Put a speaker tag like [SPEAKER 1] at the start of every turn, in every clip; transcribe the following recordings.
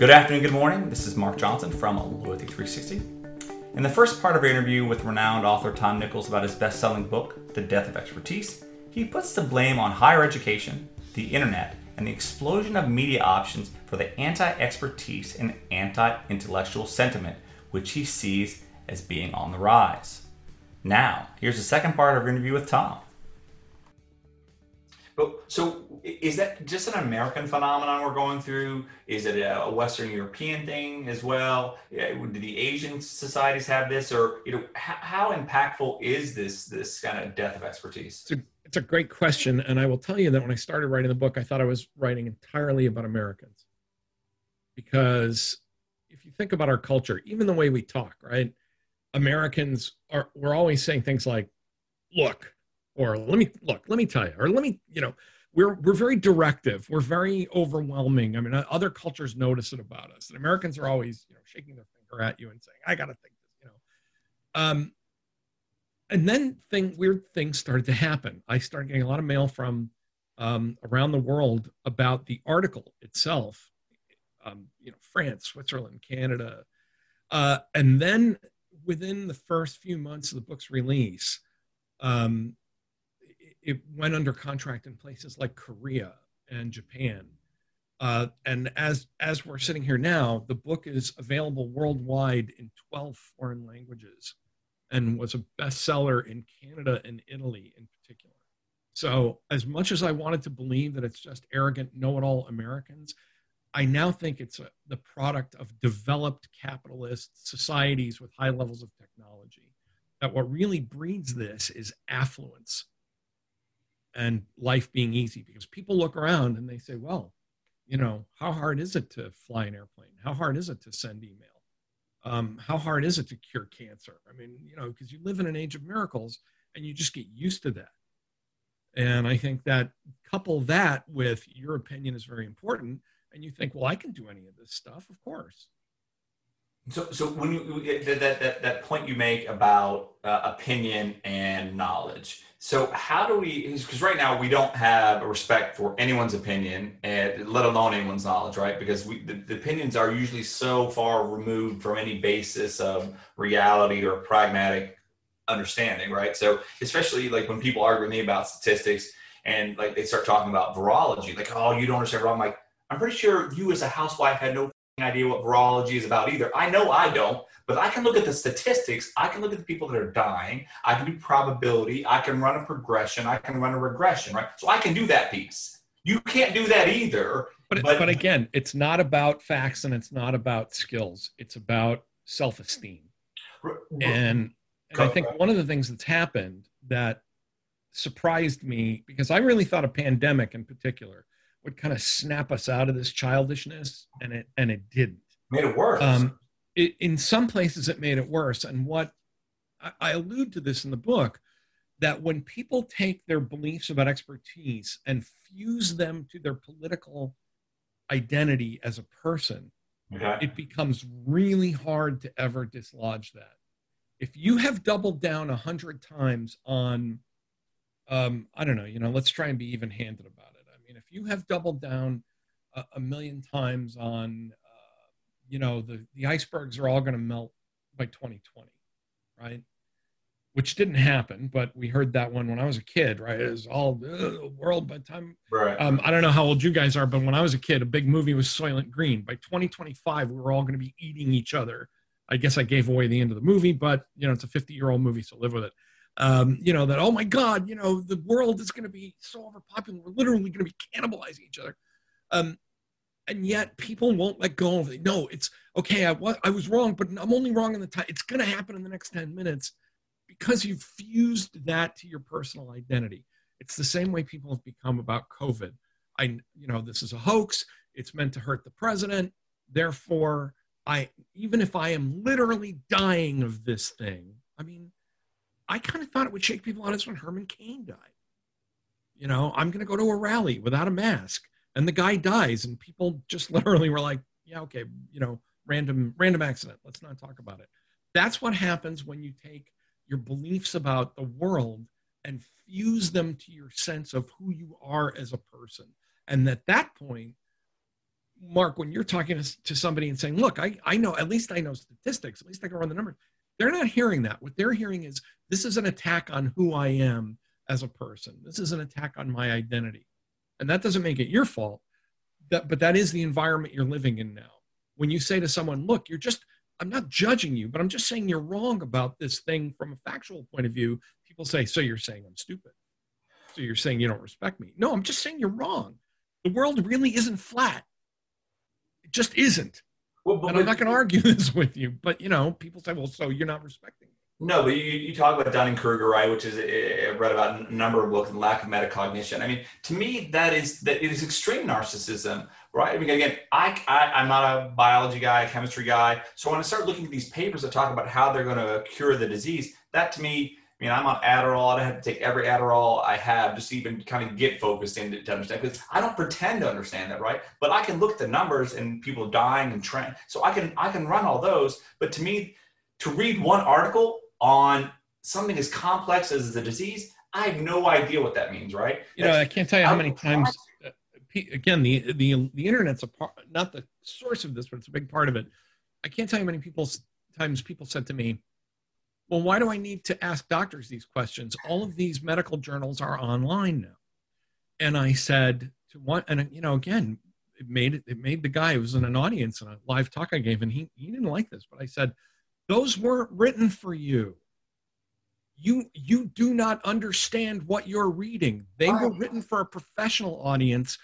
[SPEAKER 1] Good afternoon, good morning. This is Mark Johnson from Loyalty 360. In the first part of our interview with renowned author Tom Nichols about his best selling book, The Death of Expertise, he puts the blame on higher education, the internet, and the explosion of media options for the anti expertise and anti intellectual sentiment, which he sees as being on the rise. Now, here's the second part of our interview with Tom. But so is that just an American phenomenon we're going through? Is it a Western European thing as well? Do the Asian societies have this, or you know, how, how impactful is this this kind of death of expertise?
[SPEAKER 2] It's a, it's a great question, and I will tell you that when I started writing the book, I thought I was writing entirely about Americans, because if you think about our culture, even the way we talk, right? Americans are we're always saying things like, "Look," or "Let me look," "Let me tell you," or "Let me," you know, we're we're very directive. We're very overwhelming. I mean, other cultures notice it about us, and Americans are always, you know, shaking their finger at you and saying, "I got to think," this," you know. Um, and then thing weird things started to happen. I started getting a lot of mail from um, around the world about the article itself. Um, you know, France, Switzerland, Canada, uh, and then within the first few months of the book's release, um, it went under contract in places like Korea and Japan. Uh, and as as we're sitting here now, the book is available worldwide in 12 foreign languages, and was a bestseller in Canada and Italy in particular. So, as much as I wanted to believe that it's just arrogant know-it-all Americans, I now think it's a, the product of developed capitalist societies with high levels of technology. That what really breeds this is affluence and life being easy because people look around and they say, well, you know, how hard is it to fly an airplane? How hard is it to send email? Um, how hard is it to cure cancer? I mean, you know, because you live in an age of miracles and you just get used to that. And I think that couple that with your opinion is very important and you think, well, I can do any of this stuff, of course.
[SPEAKER 1] So, so when you that that that point you make about uh, opinion and knowledge. So, how do we? Because right now we don't have a respect for anyone's opinion, and let alone anyone's knowledge, right? Because we the, the opinions are usually so far removed from any basis of reality or pragmatic understanding, right? So, especially like when people argue with me about statistics and like they start talking about virology, like, oh, you don't understand. I'm like, I'm pretty sure you as a housewife had no idea what virology is about either. I know I don't, but I can look at the statistics. I can look at the people that are dying. I can do probability. I can run a progression. I can run a regression, right? So I can do that piece. You can't do that either.
[SPEAKER 2] But, but, but again, it's not about facts and it's not about skills. It's about self-esteem. And, and I think one of the things that's happened that surprised me because I really thought a pandemic in particular would kind of snap us out of this childishness, and it and it didn't.
[SPEAKER 1] Made it worse.
[SPEAKER 2] Um, it, in some places, it made it worse. And what I, I allude to this in the book that when people take their beliefs about expertise and fuse them to their political identity as a person, okay. it becomes really hard to ever dislodge that. If you have doubled down a hundred times on, um, I don't know, you know, let's try and be even handed about you have doubled down a, a million times on, uh, you know, the, the icebergs are all going to melt by 2020, right? Which didn't happen, but we heard that one when I was a kid, right? It was all the world by the time.
[SPEAKER 1] Right.
[SPEAKER 2] Um, I don't know how old you guys are, but when I was a kid, a big movie was Soylent Green. By 2025, we were all going to be eating each other. I guess I gave away the end of the movie, but you know, it's a 50 year old movie, so live with it um, you know, that, oh my God, you know, the world is going to be so overpopulated. We're literally going to be cannibalizing each other. Um, and yet people won't let go of it. No, it's okay. I, was, I was wrong, but I'm only wrong in the time. It's going to happen in the next 10 minutes because you've fused that to your personal identity. It's the same way people have become about COVID. I, you know, this is a hoax. It's meant to hurt the president. Therefore, I, even if I am literally dying of this thing, I mean, I kind of thought it would shake people out as when Herman Cain died. You know, I'm going to go to a rally without a mask, and the guy dies, and people just literally were like, "Yeah, okay, you know, random random accident. Let's not talk about it." That's what happens when you take your beliefs about the world and fuse them to your sense of who you are as a person. And at that point, Mark, when you're talking to, to somebody and saying, look, I, I know, at least I know statistics, at least I can run the numbers, they're not hearing that. What they're hearing is this is an attack on who I am as a person. This is an attack on my identity. And that doesn't make it your fault. That, but that is the environment you're living in now. When you say to someone, look, you're just, I'm not judging you, but I'm just saying you're wrong about this thing from a factual point of view. People say, so you're saying I'm stupid. So you're saying you don't respect me. No, I'm just saying you're wrong. The world really isn't flat. It just isn't. Well, but, and I'm not going to argue this with you, but you know, people say, well, so you're not respecting.
[SPEAKER 1] No, but you, you talk about Dunning Kruger, right? Which is I've read about a number of books and lack of metacognition. I mean, to me, that is that it is extreme narcissism, right? I mean, again, I, I I'm not a biology guy, a chemistry guy, so when I start looking at these papers that talk about how they're going to cure the disease, that to me I mean, I'm on Adderall. I have to take every Adderall I have just to even kind of get focused in to, to understand because I don't pretend to understand that, right? But I can look at the numbers and people dying and trend, so I can I can run all those. But to me, to read one article on something as complex as the disease, I have no idea what that means, right?
[SPEAKER 2] You know, I can't tell you how many times. Uh, again, the the the internet's a part, not the source of this, but it's a big part of it. I can't tell you how many people times people said to me, well, why do I need to ask doctors these questions? All of these medical journals are online now. And I said to one, and you know, again, it made it, it made the guy who was in an audience in a live talk I gave, and he, he didn't like this, but I said, those weren't written for you. You you do not understand what you're reading. They were written for a professional audience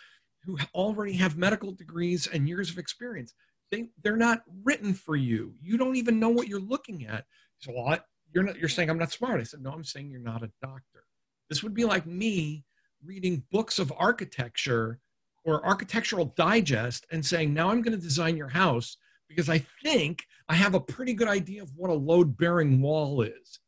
[SPEAKER 2] who already have medical degrees and years of experience. They they're not written for you. You don't even know what you're looking at. So what? You're not you're saying i'm not smart. I said no i'm saying you're not a doctor. This would be like me reading books of architecture or architectural digest and saying now i'm going to design your house because i think i have a pretty good idea of what a load bearing wall is.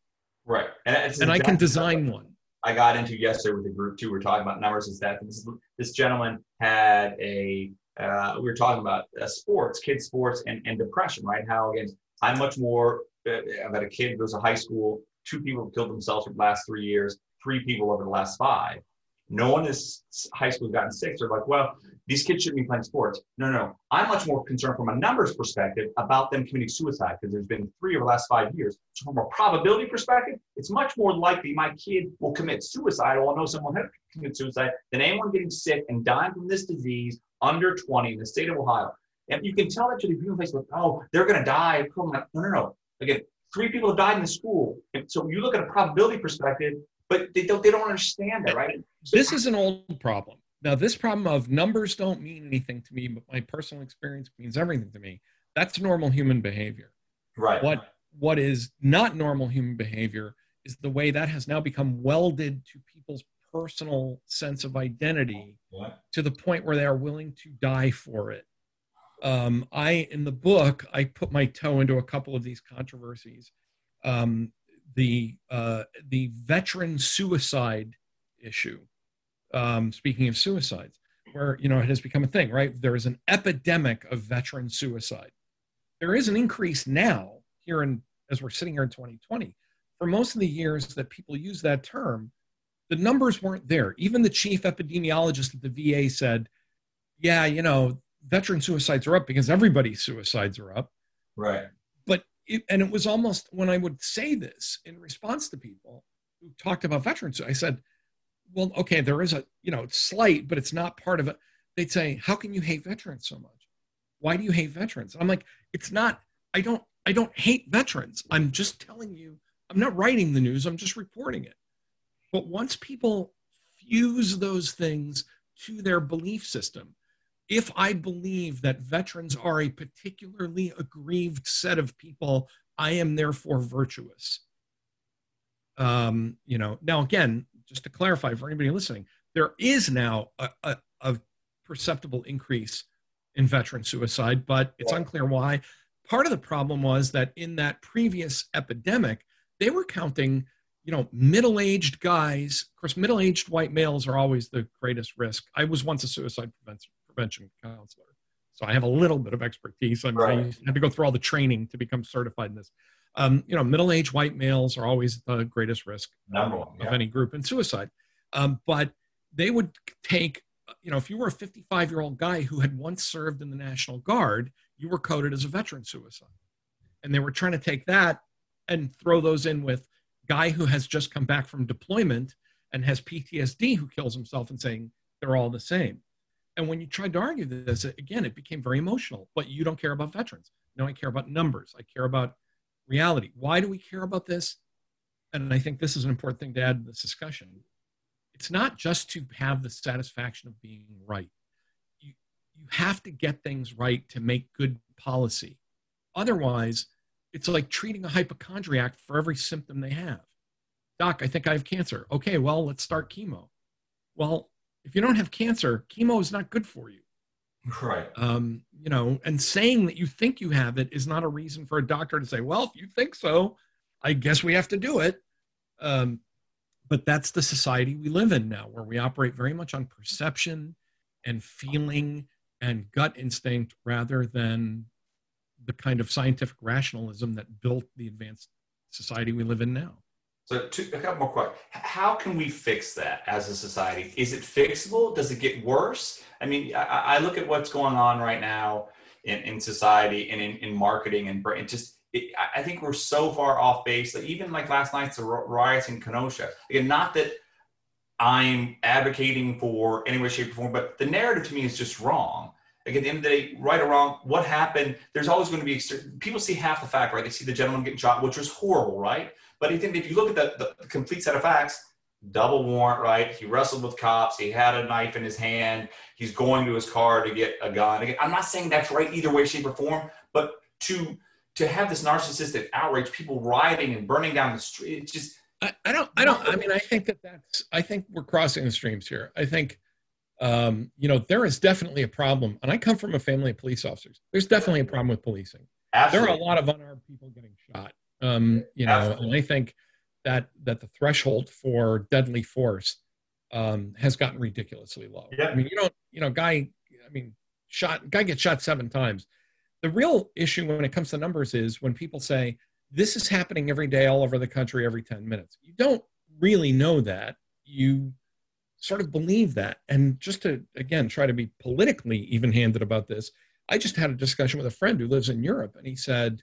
[SPEAKER 1] Right.
[SPEAKER 2] And, and exactly i can design one.
[SPEAKER 1] I got into yesterday with the group too. We are talking about numbers and stuff this, this gentleman had a uh, we were talking about uh, sports kids sports and, and depression right? How again i'm much more I've had a kid who goes to high school. Two people have killed themselves for the last three years. Three people over the last five. No one this high school gotten sick. They're like, well, these kids shouldn't be playing sports. No, no. I'm much more concerned from a numbers perspective about them committing suicide because there's been three over the last five years. So from a probability perspective, it's much more likely my kid will commit suicide or I'll know someone has committed suicide than anyone getting sick and dying from this disease under 20 in the state of Ohio. And you can tell that to the people face like, oh, they're going to die. No, no, no. Again, three people have died in the school. And so you look at a probability perspective, but they don't, they don't understand that, right?
[SPEAKER 2] this is an old problem. Now, this problem of numbers don't mean anything to me, but my personal experience means everything to me. That's normal human behavior.
[SPEAKER 1] Right.
[SPEAKER 2] What what is not normal human behavior is the way that has now become welded to people's personal sense of identity what? to the point where they are willing to die for it um, I in the book I put my toe into a couple of these controversies. Um, the uh, the veteran suicide issue. Um, speaking of suicides, where you know it has become a thing, right? There is an epidemic of veteran suicide. There is an increase now here in as we're sitting here in 2020. For most of the years that people use that term, the numbers weren't there. Even the chief epidemiologist at the VA said, "Yeah, you know, veteran suicides are up because everybody's suicides are up.
[SPEAKER 1] Right.
[SPEAKER 2] But it, and it was almost when I would say this in response to people who talked about veterans, I said, "Well, okay, there is a you know it's slight, but it's not part of it." They'd say, "How can you hate veterans so much? Why do you hate veterans?" I'm like, "It's not. I don't. I don't hate veterans. I'm just telling you. I'm not writing the news. I'm just reporting it." But once people fuse those things to their belief system, if I believe that veterans are a particularly aggrieved set of people, I am therefore virtuous. Um, you know, now again, just to clarify for anybody listening, there is now a, a, a perceptible increase in veteran suicide, but it's unclear why. Part of the problem was that in that previous epidemic, they were counting, you know, middle-aged guys. Of course, middle-aged white males are always the greatest risk. I was once a suicide prevention prevention counselor. So I have a little bit of expertise. I, right. I had to go through all the training to become certified in this. Um, you know, middle-aged white males are always the greatest risk
[SPEAKER 1] one,
[SPEAKER 2] yeah. of any group in suicide. Um, but they would take you know, if you were a 55 year old guy who had once served in the National Guard, you were coded as a veteran suicide. And they were trying to take that and throw those in with guy who has just come back from deployment and has PTSD who kills himself and saying they're all the same. And when you tried to argue this, again, it became very emotional. But you don't care about veterans. No, I care about numbers. I care about reality. Why do we care about this? And I think this is an important thing to add to this discussion. It's not just to have the satisfaction of being right. You, you have to get things right to make good policy. Otherwise, it's like treating a hypochondriac for every symptom they have. Doc, I think I have cancer. Okay, well, let's start chemo. Well, if you don't have cancer, chemo is not good for you.
[SPEAKER 1] Right.
[SPEAKER 2] Um, you know, and saying that you think you have it is not a reason for a doctor to say, well, if you think so, I guess we have to do it. Um, but that's the society we live in now, where we operate very much on perception and feeling and gut instinct rather than the kind of scientific rationalism that built the advanced society we live in now.
[SPEAKER 1] So, two, a couple more questions. How can we fix that as a society? Is it fixable? Does it get worse? I mean, I, I look at what's going on right now in, in society and in, in marketing and, and just it, I think we're so far off base that even like last night's riots in Kenosha. Again, not that I'm advocating for any way, shape, or form, but the narrative to me is just wrong. Like at the end of the day, right or wrong, what happened? There's always going to be people see half the fact, right? They see the gentleman getting shot, which was horrible, right? But I think if you look at the, the, the complete set of facts, double warrant, right? He wrestled with cops. He had a knife in his hand. He's going to his car to get a gun. Again, I'm not saying that's right either way, shape, or form, but to to have this narcissistic outrage, people rioting and burning down the street, it's just.
[SPEAKER 2] I, I don't. I don't. I mean, I think that that's. I think we're crossing the streams here. I think, um, you know, there is definitely a problem, and I come from a family of police officers. There's definitely a problem with policing. Absolutely. There are a lot of unarmed people getting shot. Um, you know, Absolutely. and I think that that the threshold for deadly force um, has gotten ridiculously low. Yeah. I mean, you don't. You know, guy. I mean, shot. Guy gets shot seven times the real issue when it comes to numbers is when people say this is happening every day all over the country every 10 minutes. You don't really know that. You sort of believe that. And just to, again, try to be politically even handed about this, I just had a discussion with a friend who lives in Europe, and he said,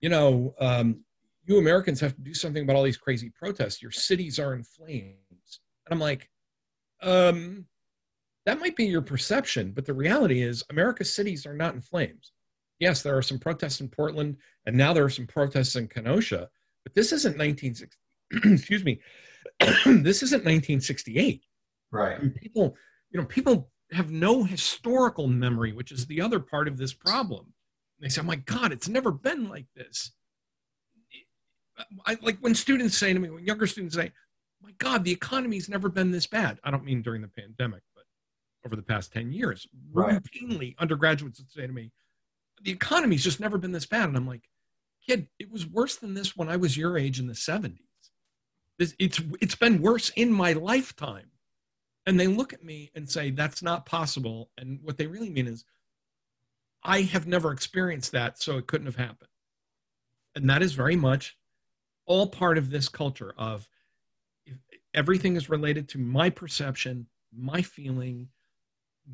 [SPEAKER 2] you know, um, you Americans have to do something about all these crazy protests. Your cities are in flames. And I'm like, um, that might be your perception, but the reality is America's cities are not in flames yes, there are some protests in Portland, and now there are some protests in Kenosha, but this isn't 1960. excuse me, this isn't 1968.
[SPEAKER 1] Right.
[SPEAKER 2] And people, you know, people have no historical memory, which is the other part of this problem. They say, "Oh my God, it's never been like this." I like when students say to me, when younger students say, "My God, the economy's never been this bad." I don't mean during the pandemic, but over the past 10 years. Right. Routinely, undergraduates would say to me, the economy's just never been this bad. And I'm like, kid, it was worse than this when I was your age in the 70s. It's, it's, it's been worse in my lifetime. And they look at me and say, that's not possible. And what they really mean is, I have never experienced that, so it couldn't have happened. And that is very much all part of this culture of everything is related to my perception, my feeling,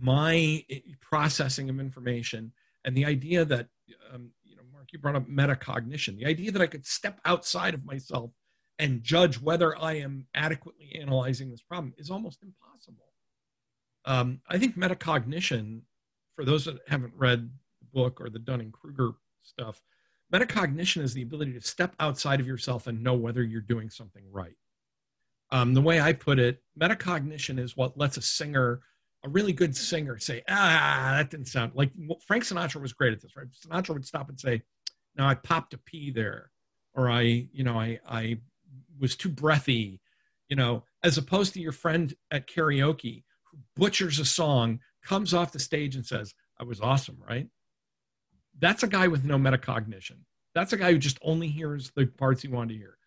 [SPEAKER 2] my processing of information and the idea that um, you know mark you brought up metacognition the idea that i could step outside of myself and judge whether i am adequately analyzing this problem is almost impossible. Um, i think metacognition for those that haven't read the book or the dunning-kruger stuff metacognition is the ability to step outside of yourself and know whether you're doing something right um, the way i put it metacognition is what lets a singer a really good singer say, ah, that didn't sound like Frank Sinatra was great at this, right? Sinatra would stop and say, now I popped a P there, or I, you know, I, I was too breathy, you know, as opposed to your friend at karaoke who butchers a song, comes off the stage and says, I was awesome, right? That's a guy with no metacognition. That's a guy who just only hears the parts he wanted to hear.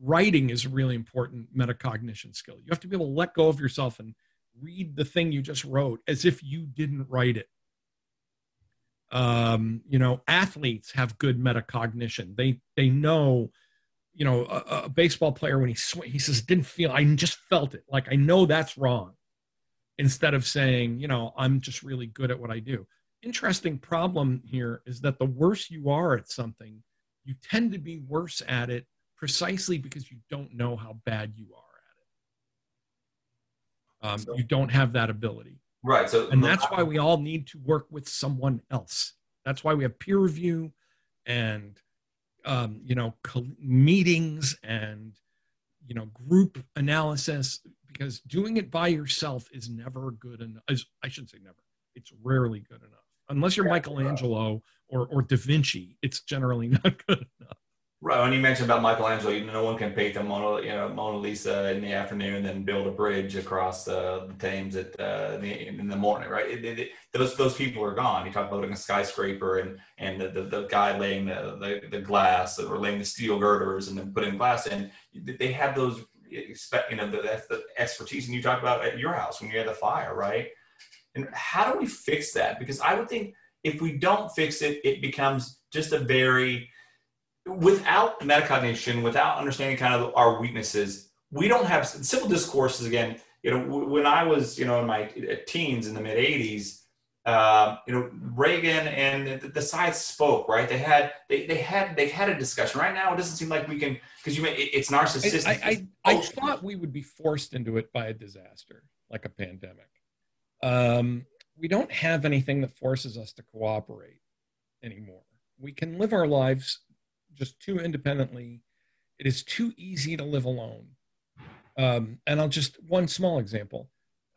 [SPEAKER 2] Writing is a really important metacognition skill. You have to be able to let go of yourself and read the thing you just wrote as if you didn't write it. Um, you know, athletes have good metacognition. They they know, you know, a, a baseball player when he sw- he says didn't feel I just felt it. Like I know that's wrong. instead of saying, you know, I'm just really good at what I do. Interesting problem here is that the worse you are at something, you tend to be worse at it precisely because you don't know how bad you are at it. Um, so, you don't have that ability.
[SPEAKER 1] Right. So,
[SPEAKER 2] and that's why we all need to work with someone else. That's why we have peer review and, um, you know, meetings and, you know, group analysis because doing it by yourself is never good enough. I shouldn't say never. It's rarely good enough. Unless you're Michelangelo or, or Da Vinci, it's generally not good enough.
[SPEAKER 1] Right. When you mentioned about Michelangelo, no one can paint the Mona, you know, Mona Lisa in the afternoon and then build a bridge across uh, the Thames at uh, in, the, in, the, morning, right? It, it, it, those those people are gone. You talk about a skyscraper and and the, the, the guy laying the, the, the glass or laying the steel girders and then putting glass in. They have those expect you know the, that's the expertise and you talk about at your house when you had the fire right and how do we fix that? Because i would think if we don't fix it it becomes just a very without metacognition without understanding kind of our weaknesses we don't have civil discourses again you know when i was you know in my teens in the mid 80s uh, you know Reagan and the, the, sides spoke right? They had they, they had they had a discussion. Right now it doesn't seem like we can because you may it, it's narcissistic
[SPEAKER 2] I, I, I, I, thought we would be forced into it by a disaster like a pandemic um, we don't have anything that forces us to cooperate anymore we can live our lives just too independently it is too easy to live alone um, and i'll just one small example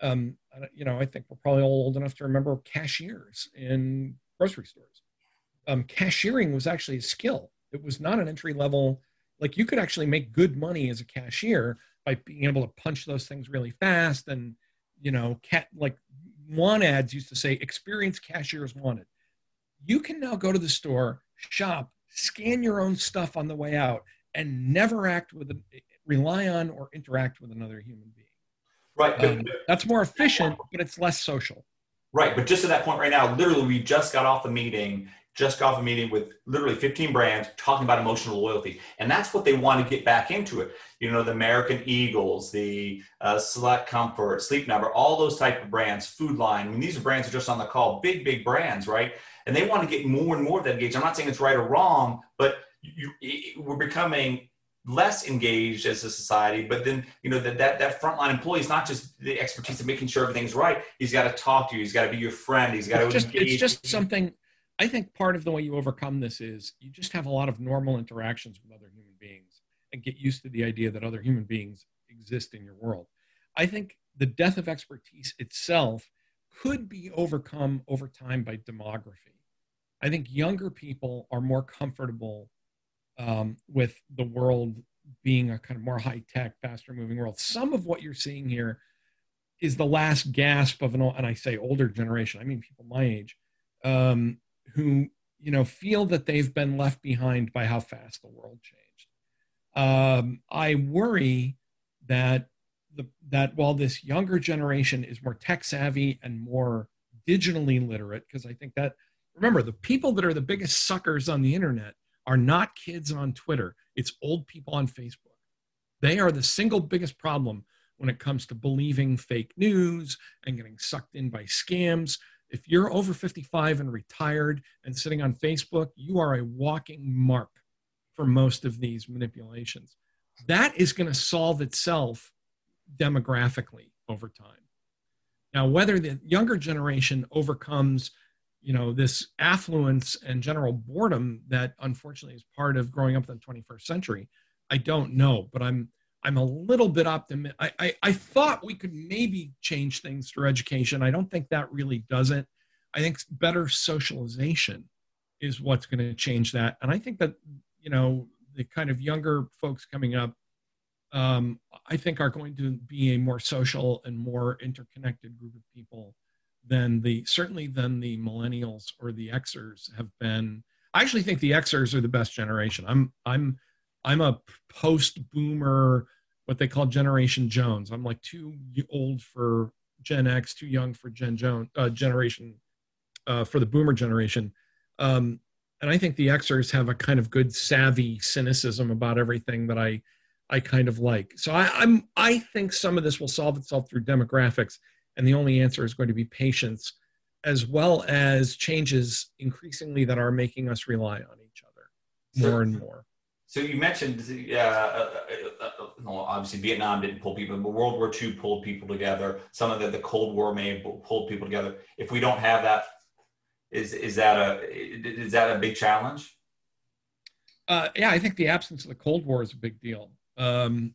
[SPEAKER 2] um, you know, I think we're probably all old enough to remember cashiers in grocery stores. Um, cashiering was actually a skill. It was not an entry level. Like you could actually make good money as a cashier by being able to punch those things really fast. And you know, cat like want ads used to say, "Experienced cashiers wanted." You can now go to the store, shop, scan your own stuff on the way out, and never act with, a, rely on or interact with another human being.
[SPEAKER 1] Right.
[SPEAKER 2] Um, that's more efficient, but it's less social.
[SPEAKER 1] Right. But just to that point right now, literally, we just got off the meeting, just got off a meeting with literally 15 brands talking about emotional loyalty. And that's what they want to get back into it. You know, the American Eagles, the uh, Select Comfort, Sleep Number, all those type of brands, Food Lion. I mean, these are brands that are just on the call, big, big brands, right? And they want to get more and more of that engaged. I'm not saying it's right or wrong, but you, we're becoming less engaged as a society but then you know that that, that frontline employee is not just the expertise of making sure everything's right he's got to talk to you he's got to be your friend he's got
[SPEAKER 2] it's
[SPEAKER 1] to
[SPEAKER 2] just, engage. it's just something i think part of the way you overcome this is you just have a lot of normal interactions with other human beings and get used to the idea that other human beings exist in your world i think the death of expertise itself could be overcome over time by demography i think younger people are more comfortable um, with the world being a kind of more high tech, faster moving world. Some of what you're seeing here is the last gasp of an, old—and I say older generation, I mean people my age, um, who you know feel that they've been left behind by how fast the world changed. Um, I worry that the, that while this younger generation is more tech savvy and more digitally literate, because I think that remember the people that are the biggest suckers on the internet are not kids on Twitter, it's old people on Facebook. They are the single biggest problem when it comes to believing fake news and getting sucked in by scams. If you're over 55 and retired and sitting on Facebook, you are a walking mark for most of these manipulations. That is going to solve itself demographically over time. Now, whether the younger generation overcomes you know this affluence and general boredom that unfortunately is part of growing up in the 21st century i don't know but i'm i'm a little bit optimistic I, I, thought we could maybe change things through education i don't think that really does it i think better socialization is what's going to change that and i think that you know the kind of younger folks coming up um, i think are going to be a more social and more interconnected group of people than the certainly than the millennials or the Xers have been. I actually think the Xers are the best generation. I'm I'm I'm a post boomer, what they call Generation Jones. I'm like too old for Gen X, too young for Gen Jones uh, generation uh, for the boomer generation. Um, and I think the Xers have a kind of good savvy cynicism about everything that I I kind of like. So I, I'm I think some of this will solve itself through demographics And the only answer is going to be patience, as well as changes increasingly that are making us rely on each other more and more.
[SPEAKER 1] So you mentioned, uh, uh, uh, well, obviously Vietnam didn't pull people, but World War II pulled people together. Some of the, the Cold War may have pulled people together. If we don't have that, is is that a is that a big challenge?
[SPEAKER 2] Uh, yeah, I think the absence of the Cold War is a big deal, um,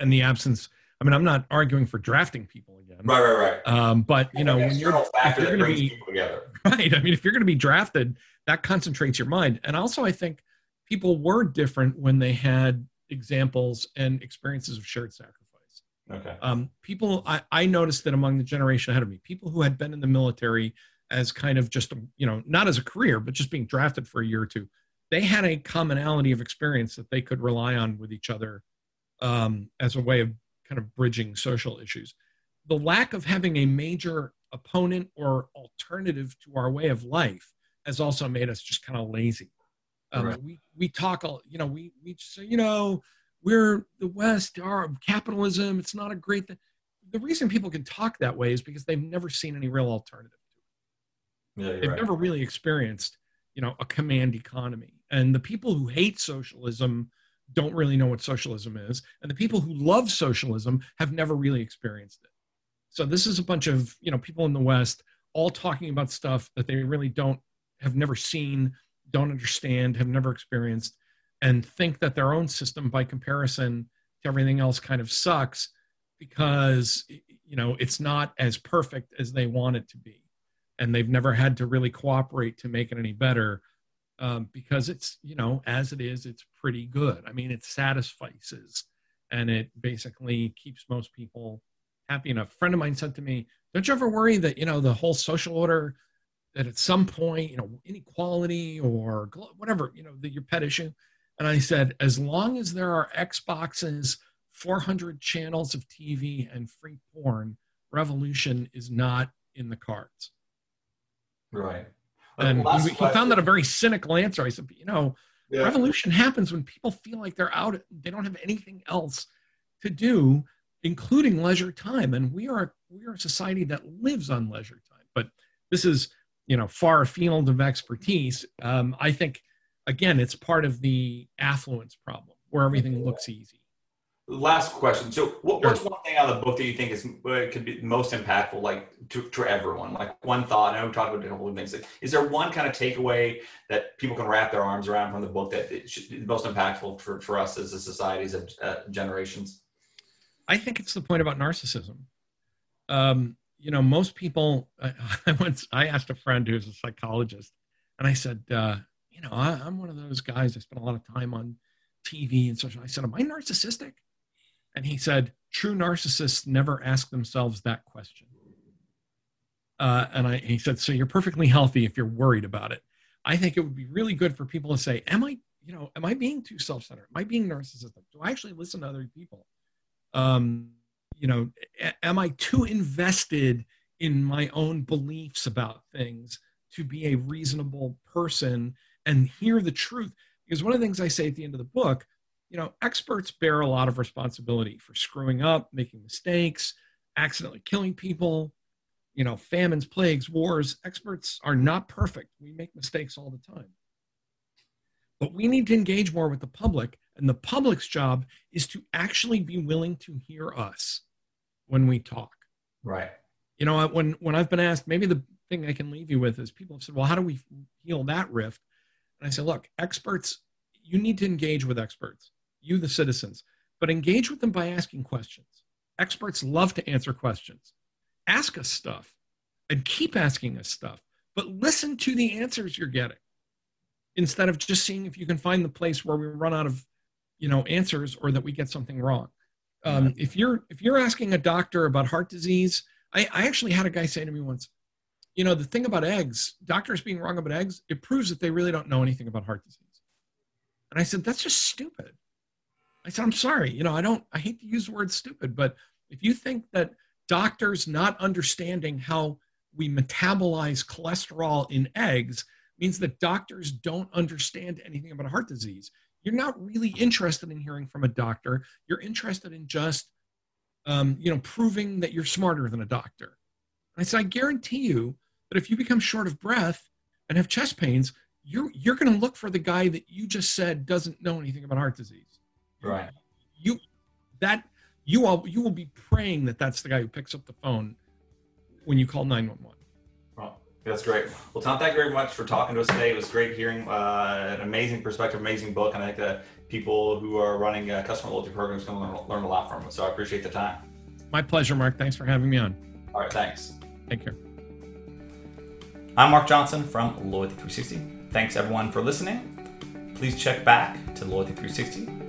[SPEAKER 2] and the absence. I mean, I'm not arguing for drafting people again.
[SPEAKER 1] Right, right, right.
[SPEAKER 2] Um, but you know, when you're, if you're going to be right, I mean, if you're going to be drafted, that concentrates your mind. And also, I think people were different when they had examples and experiences of shared sacrifice.
[SPEAKER 1] Okay.
[SPEAKER 2] Um, people, I, I noticed that among the generation ahead of me, people who had been in the military as kind of just, a, you know, not as a career, but just being drafted for a year or two, they had a commonality of experience that they could rely on with each other um, as a way of kind of bridging social issues. The lack of having a major opponent or alternative to our way of life has also made us just kind of lazy. Um, right. We we talk, all you know, we we say, you know, we're the West, our capitalism. It's not a great thing. The reason people can talk that way is because they've never seen any real alternative
[SPEAKER 1] to it. Yeah,
[SPEAKER 2] they've
[SPEAKER 1] right.
[SPEAKER 2] never really experienced, you know, a command economy. And the people who hate socialism don't really know what socialism is, and the people who love socialism have never really experienced it. So this is a bunch of you know people in the West all talking about stuff that they really don't have never seen, don't understand, have never experienced, and think that their own system, by comparison to everything else, kind of sucks because you know it's not as perfect as they want it to be, and they've never had to really cooperate to make it any better. Um, because it's you know as it is it's pretty good i mean it satisfies and it basically keeps most people happy enough a friend of mine said to me don't you ever worry that you know the whole social order that at some point, you know, inequality or whatever, you know, the, your pet issue. And I said, as long as there are Xboxes, 400 channels of TV, and free porn, revolution is not in the cards.
[SPEAKER 1] Right.
[SPEAKER 2] And he, he, found that a very cynical answer. I said, you know, yeah. revolution happens when people feel like they're out, they don't have anything else to do, including leisure time. And we are we are a society that lives on leisure time. But this is you know far field of expertise um, i think again it's part of the affluence problem where everything looks easy.
[SPEAKER 1] Last question. So what, what's one thing out of the book that you think is uh, could be most impactful like to, to everyone? Like one thought i know we talked about a couple of things is there one kind of takeaway that people can wrap their arms around from the book that it should be most impactful for, for us as a societies of uh, generations?
[SPEAKER 2] I think it's the point about narcissism. Um, you know, most people. I, I once I asked a friend who's a psychologist, and I said, uh, you know, I, am one of those guys. I spend a lot of time on TV and such. I said, am I narcissistic? And he said, true narcissists never ask themselves that question. Uh, and I, he said, so you're perfectly healthy if you're worried about it. I think it would be really good for people to say, am I, you know, am I being too self-centered? Am I being narcissistic? Do I actually listen to other people? Um, you know, am I too invested in my own beliefs about things to be a reasonable person and hear the truth? Because one of the things I say at the end of the book, you know, experts bear a lot of responsibility for screwing up, making mistakes, accidentally killing people, you know, famines, plagues, wars. Experts are not perfect. We make mistakes all the time. But we need to engage more with the public, and the public's job is to actually be willing to hear us when we talk.
[SPEAKER 1] Right.
[SPEAKER 2] You know, when when I've been asked, maybe the thing I can leave you with is people have said, "Well, how do we heal that rift?" And I say, "Look, experts, you need to engage with experts, you the citizens, but engage with them by asking questions. Experts love to answer questions. Ask us stuff, and keep asking us stuff, but listen to the answers you're getting." Instead of just seeing if you can find the place where we run out of, you know, answers or that we get something wrong um, if you're if you're asking a doctor about heart disease, I, I actually had a guy say to me once, you know, the thing about eggs, doctors being wrong about eggs, it proves that they really don't know anything about heart disease. And I said, that's just stupid. I said, I'm sorry, you know, I don't, I hate to use the word stupid, but if you think that doctors not understanding how we metabolize cholesterol in eggs means that doctors don't understand anything about heart disease, you're not really interested in hearing from a doctor. You're interested in just, um, you know, proving that you're smarter than a doctor. I said, I guarantee you that if you become short of breath and have chest pains, you're you're going to look for the guy that you just said doesn't know anything about heart disease.
[SPEAKER 1] Right.
[SPEAKER 2] You that you all you will be praying that that's the guy who picks up the phone when you call 911.
[SPEAKER 1] Well, that's great. Well, Tom, thank you very much for talking to us today. It was great hearing uh, an amazing perspective, amazing book, and I think that people who are running uh, customer loyalty programs can learn, learn a lot from it. So I appreciate the time.
[SPEAKER 2] My pleasure, Mark. Thanks for having me on.
[SPEAKER 1] All right, thanks.
[SPEAKER 2] Take care.
[SPEAKER 1] I'm Mark Johnson from Loyalty 360. Thanks everyone for listening. Please check back to Loyalty 360